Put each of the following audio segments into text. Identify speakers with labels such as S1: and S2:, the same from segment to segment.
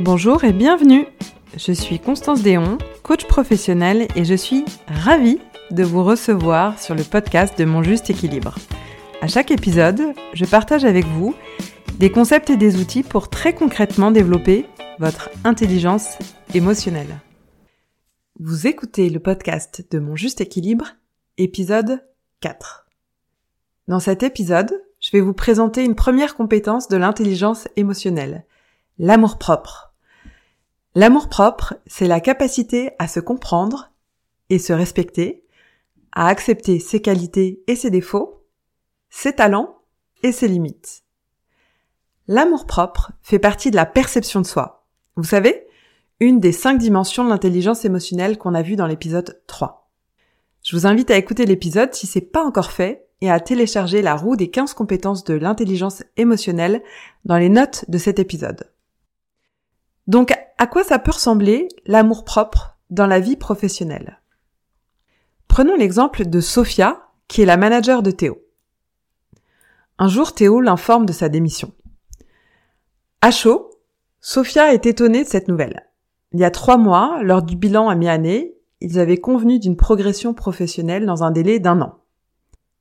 S1: Bonjour et bienvenue. Je suis Constance Déon, coach professionnel et je suis ravie de vous recevoir sur le podcast de Mon Juste Équilibre. À chaque épisode, je partage avec vous des concepts et des outils pour très concrètement développer votre intelligence émotionnelle. Vous écoutez le podcast de Mon Juste Équilibre, épisode 4. Dans cet épisode, je vais vous présenter une première compétence de l'intelligence émotionnelle, l'amour-propre. L'amour-propre, c'est la capacité à se comprendre et se respecter, à accepter ses qualités et ses défauts, ses talents et ses limites. L'amour-propre fait partie de la perception de soi. Vous savez, une des cinq dimensions de l'intelligence émotionnelle qu'on a vu dans l'épisode 3. Je vous invite à écouter l'épisode si c'est pas encore fait et à télécharger la roue des 15 compétences de l'intelligence émotionnelle dans les notes de cet épisode. Donc, à quoi ça peut ressembler l'amour propre dans la vie professionnelle? Prenons l'exemple de Sophia, qui est la manager de Théo. Un jour, Théo l'informe de sa démission. À chaud, Sophia est étonnée de cette nouvelle. Il y a trois mois, lors du bilan à mi-année, ils avaient convenu d'une progression professionnelle dans un délai d'un an.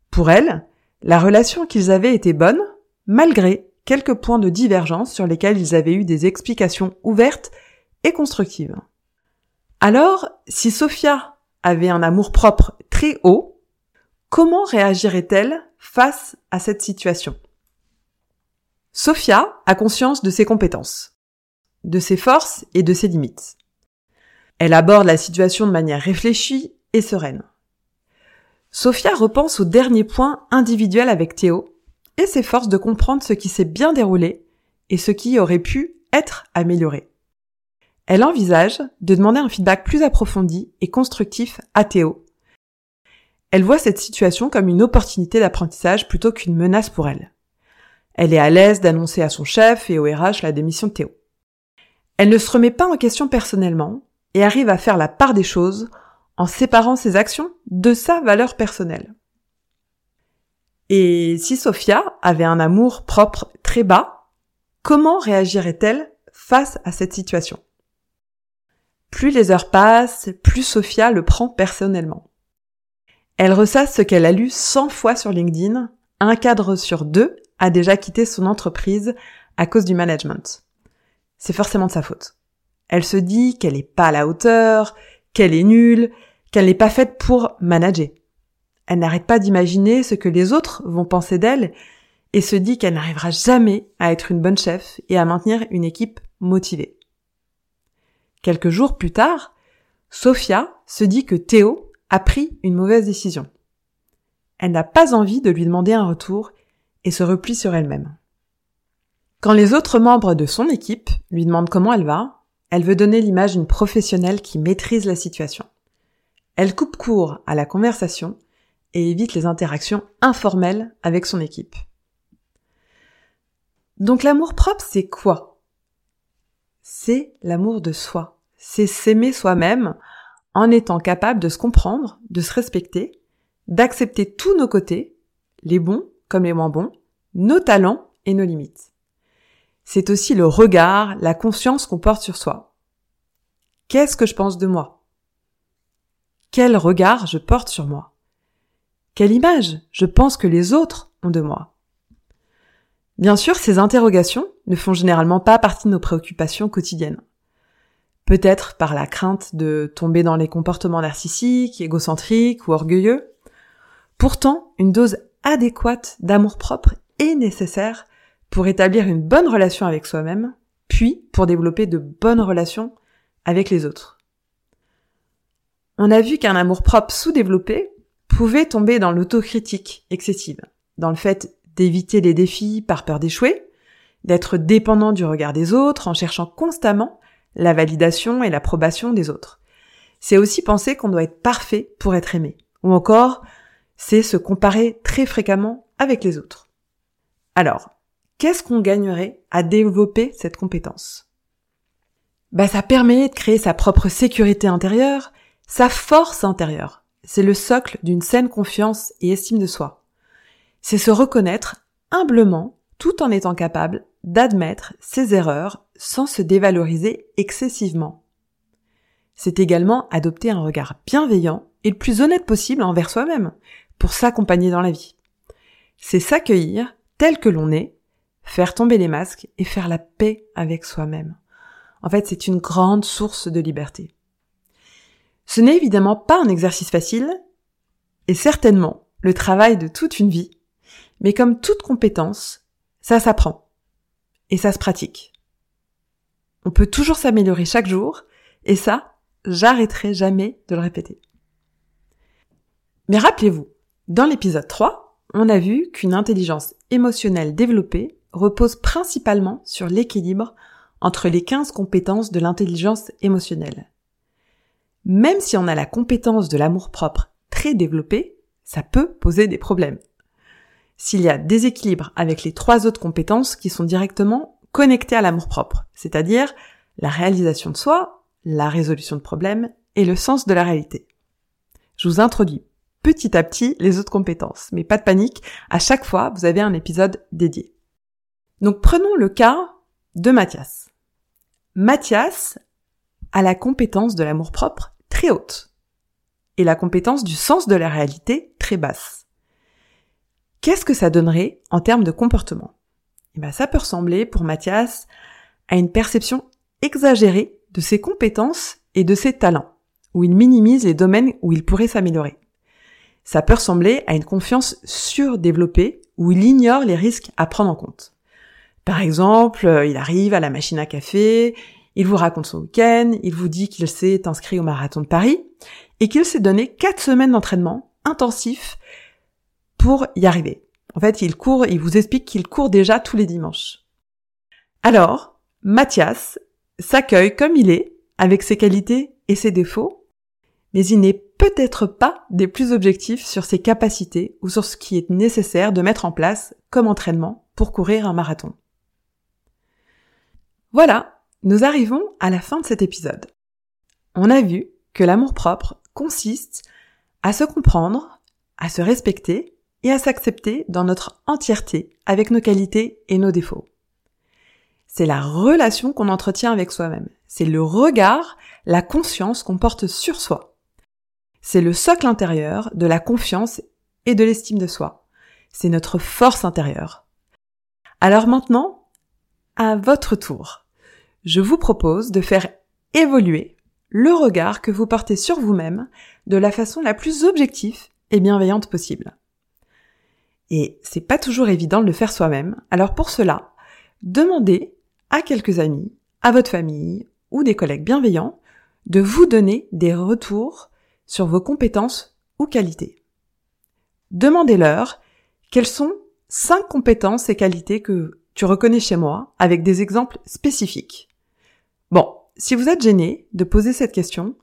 S1: Pour elle, la relation qu'ils avaient était bonne, malgré quelques points de divergence sur lesquels ils avaient eu des explications ouvertes et constructives. Alors, si Sophia avait un amour-propre très haut, comment réagirait-elle face à cette situation? Sophia a conscience de ses compétences, de ses forces et de ses limites. Elle aborde la situation de manière réfléchie et sereine. Sophia repense au dernier point individuel avec Théo et s'efforce de comprendre ce qui s'est bien déroulé et ce qui aurait pu être amélioré. Elle envisage de demander un feedback plus approfondi et constructif à Théo. Elle voit cette situation comme une opportunité d'apprentissage plutôt qu'une menace pour elle. Elle est à l'aise d'annoncer à son chef et au RH la démission de Théo. Elle ne se remet pas en question personnellement et arrive à faire la part des choses en séparant ses actions de sa valeur personnelle. Et si Sophia avait un amour propre très bas, comment réagirait-elle face à cette situation? Plus les heures passent, plus Sophia le prend personnellement. Elle ressasse ce qu'elle a lu 100 fois sur LinkedIn, un cadre sur deux a déjà quitté son entreprise à cause du management. C'est forcément de sa faute. Elle se dit qu'elle n'est pas à la hauteur, qu'elle est nulle, qu'elle n'est pas faite pour manager. Elle n'arrête pas d'imaginer ce que les autres vont penser d'elle et se dit qu'elle n'arrivera jamais à être une bonne chef et à maintenir une équipe motivée. Quelques jours plus tard, Sophia se dit que Théo a pris une mauvaise décision. Elle n'a pas envie de lui demander un retour et se replie sur elle-même. Quand les autres membres de son équipe lui demandent comment elle va, elle veut donner l'image d'une professionnelle qui maîtrise la situation. Elle coupe court à la conversation et évite les interactions informelles avec son équipe. Donc l'amour propre, c'est quoi? C'est l'amour de soi. C'est s'aimer soi-même en étant capable de se comprendre, de se respecter, d'accepter tous nos côtés, les bons comme les moins bons, nos talents et nos limites. C'est aussi le regard, la conscience qu'on porte sur soi. Qu'est-ce que je pense de moi? Quel regard je porte sur moi? Quelle image je pense que les autres ont de moi Bien sûr, ces interrogations ne font généralement pas partie de nos préoccupations quotidiennes. Peut-être par la crainte de tomber dans les comportements narcissiques, égocentriques ou orgueilleux. Pourtant, une dose adéquate d'amour-propre est nécessaire pour établir une bonne relation avec soi-même, puis pour développer de bonnes relations avec les autres. On a vu qu'un amour-propre sous-développé pouvait tomber dans l'autocritique excessive, dans le fait d'éviter les défis par peur d'échouer, d'être dépendant du regard des autres en cherchant constamment la validation et l'approbation des autres. C'est aussi penser qu'on doit être parfait pour être aimé. Ou encore, c'est se comparer très fréquemment avec les autres. Alors, qu'est-ce qu'on gagnerait à développer cette compétence? Bah ça permet de créer sa propre sécurité intérieure, sa force intérieure, c'est le socle d'une saine confiance et estime de soi. C'est se reconnaître humblement tout en étant capable d'admettre ses erreurs, sans se dévaloriser excessivement. C'est également adopter un regard bienveillant et le plus honnête possible envers soi-même pour s'accompagner dans la vie. C'est s'accueillir tel que l'on est, faire tomber les masques et faire la paix avec soi-même. En fait, c'est une grande source de liberté. Ce n'est évidemment pas un exercice facile, et certainement le travail de toute une vie, mais comme toute compétence, ça s'apprend, et ça se pratique. On peut toujours s'améliorer chaque jour, et ça, j'arrêterai jamais de le répéter. Mais rappelez-vous, dans l'épisode 3, on a vu qu'une intelligence émotionnelle développée repose principalement sur l'équilibre entre les 15 compétences de l'intelligence émotionnelle. Même si on a la compétence de l'amour propre très développée, ça peut poser des problèmes. S'il y a déséquilibre avec les trois autres compétences qui sont directement connectées à l'amour propre, c'est-à-dire la réalisation de soi, la résolution de problèmes et le sens de la réalité. Je vous introduis petit à petit les autres compétences, mais pas de panique, à chaque fois vous avez un épisode dédié. Donc prenons le cas de Mathias. Mathias a la compétence de l'amour-propre très haute et la compétence du sens de la réalité très basse. Qu'est-ce que ça donnerait en termes de comportement? Eh ben, ça peut ressembler pour Mathias à une perception exagérée de ses compétences et de ses talents, où il minimise les domaines où il pourrait s'améliorer. Ça peut ressembler à une confiance surdéveloppée où il ignore les risques à prendre en compte. Par exemple, euh, il arrive à la machine à café, il vous raconte son week-end, il vous dit qu'il s'est inscrit au marathon de Paris et qu'il s'est donné quatre semaines d'entraînement intensif pour y arriver. En fait, il court, il vous explique qu'il court déjà tous les dimanches. Alors, Mathias s'accueille comme il est, avec ses qualités et ses défauts, mais il n'est peut-être pas des plus objectifs sur ses capacités ou sur ce qui est nécessaire de mettre en place comme entraînement pour courir un marathon. Voilà, nous arrivons à la fin de cet épisode. On a vu que l'amour-propre consiste à se comprendre, à se respecter et à s'accepter dans notre entièreté avec nos qualités et nos défauts. C'est la relation qu'on entretient avec soi-même. C'est le regard, la conscience qu'on porte sur soi. C'est le socle intérieur de la confiance et de l'estime de soi. C'est notre force intérieure. Alors maintenant, à votre tour je vous propose de faire évoluer le regard que vous portez sur vous-même de la façon la plus objective et bienveillante possible. Et c'est pas toujours évident de le faire soi-même, alors pour cela, demandez à quelques amis, à votre famille ou des collègues bienveillants de vous donner des retours sur vos compétences ou qualités. Demandez-leur quelles sont cinq compétences et qualités que tu reconnais chez moi avec des exemples spécifiques. Bon, si vous êtes gêné de poser cette question,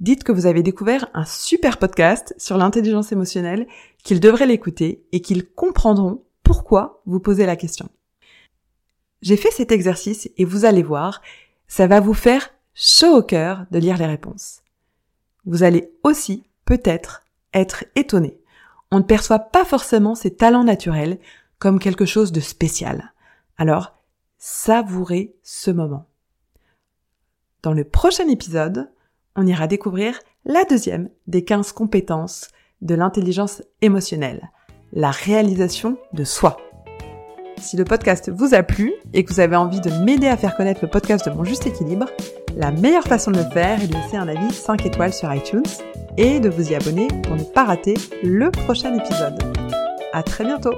S1: dites que vous avez découvert un super podcast sur l'intelligence émotionnelle, qu'ils devraient l'écouter et qu'ils comprendront pourquoi vous posez la question. J'ai fait cet exercice et vous allez voir, ça va vous faire chaud au cœur de lire les réponses. Vous allez aussi, peut-être, être étonné. On ne perçoit pas forcément ces talents naturels comme quelque chose de spécial. Alors, savourez ce moment. Dans le prochain épisode, on ira découvrir la deuxième des 15 compétences de l'intelligence émotionnelle, la réalisation de soi. Si le podcast vous a plu et que vous avez envie de m'aider à faire connaître le podcast de Mon Juste Équilibre, la meilleure façon de le faire est de laisser un avis 5 étoiles sur iTunes et de vous y abonner pour ne pas rater le prochain épisode. À très bientôt!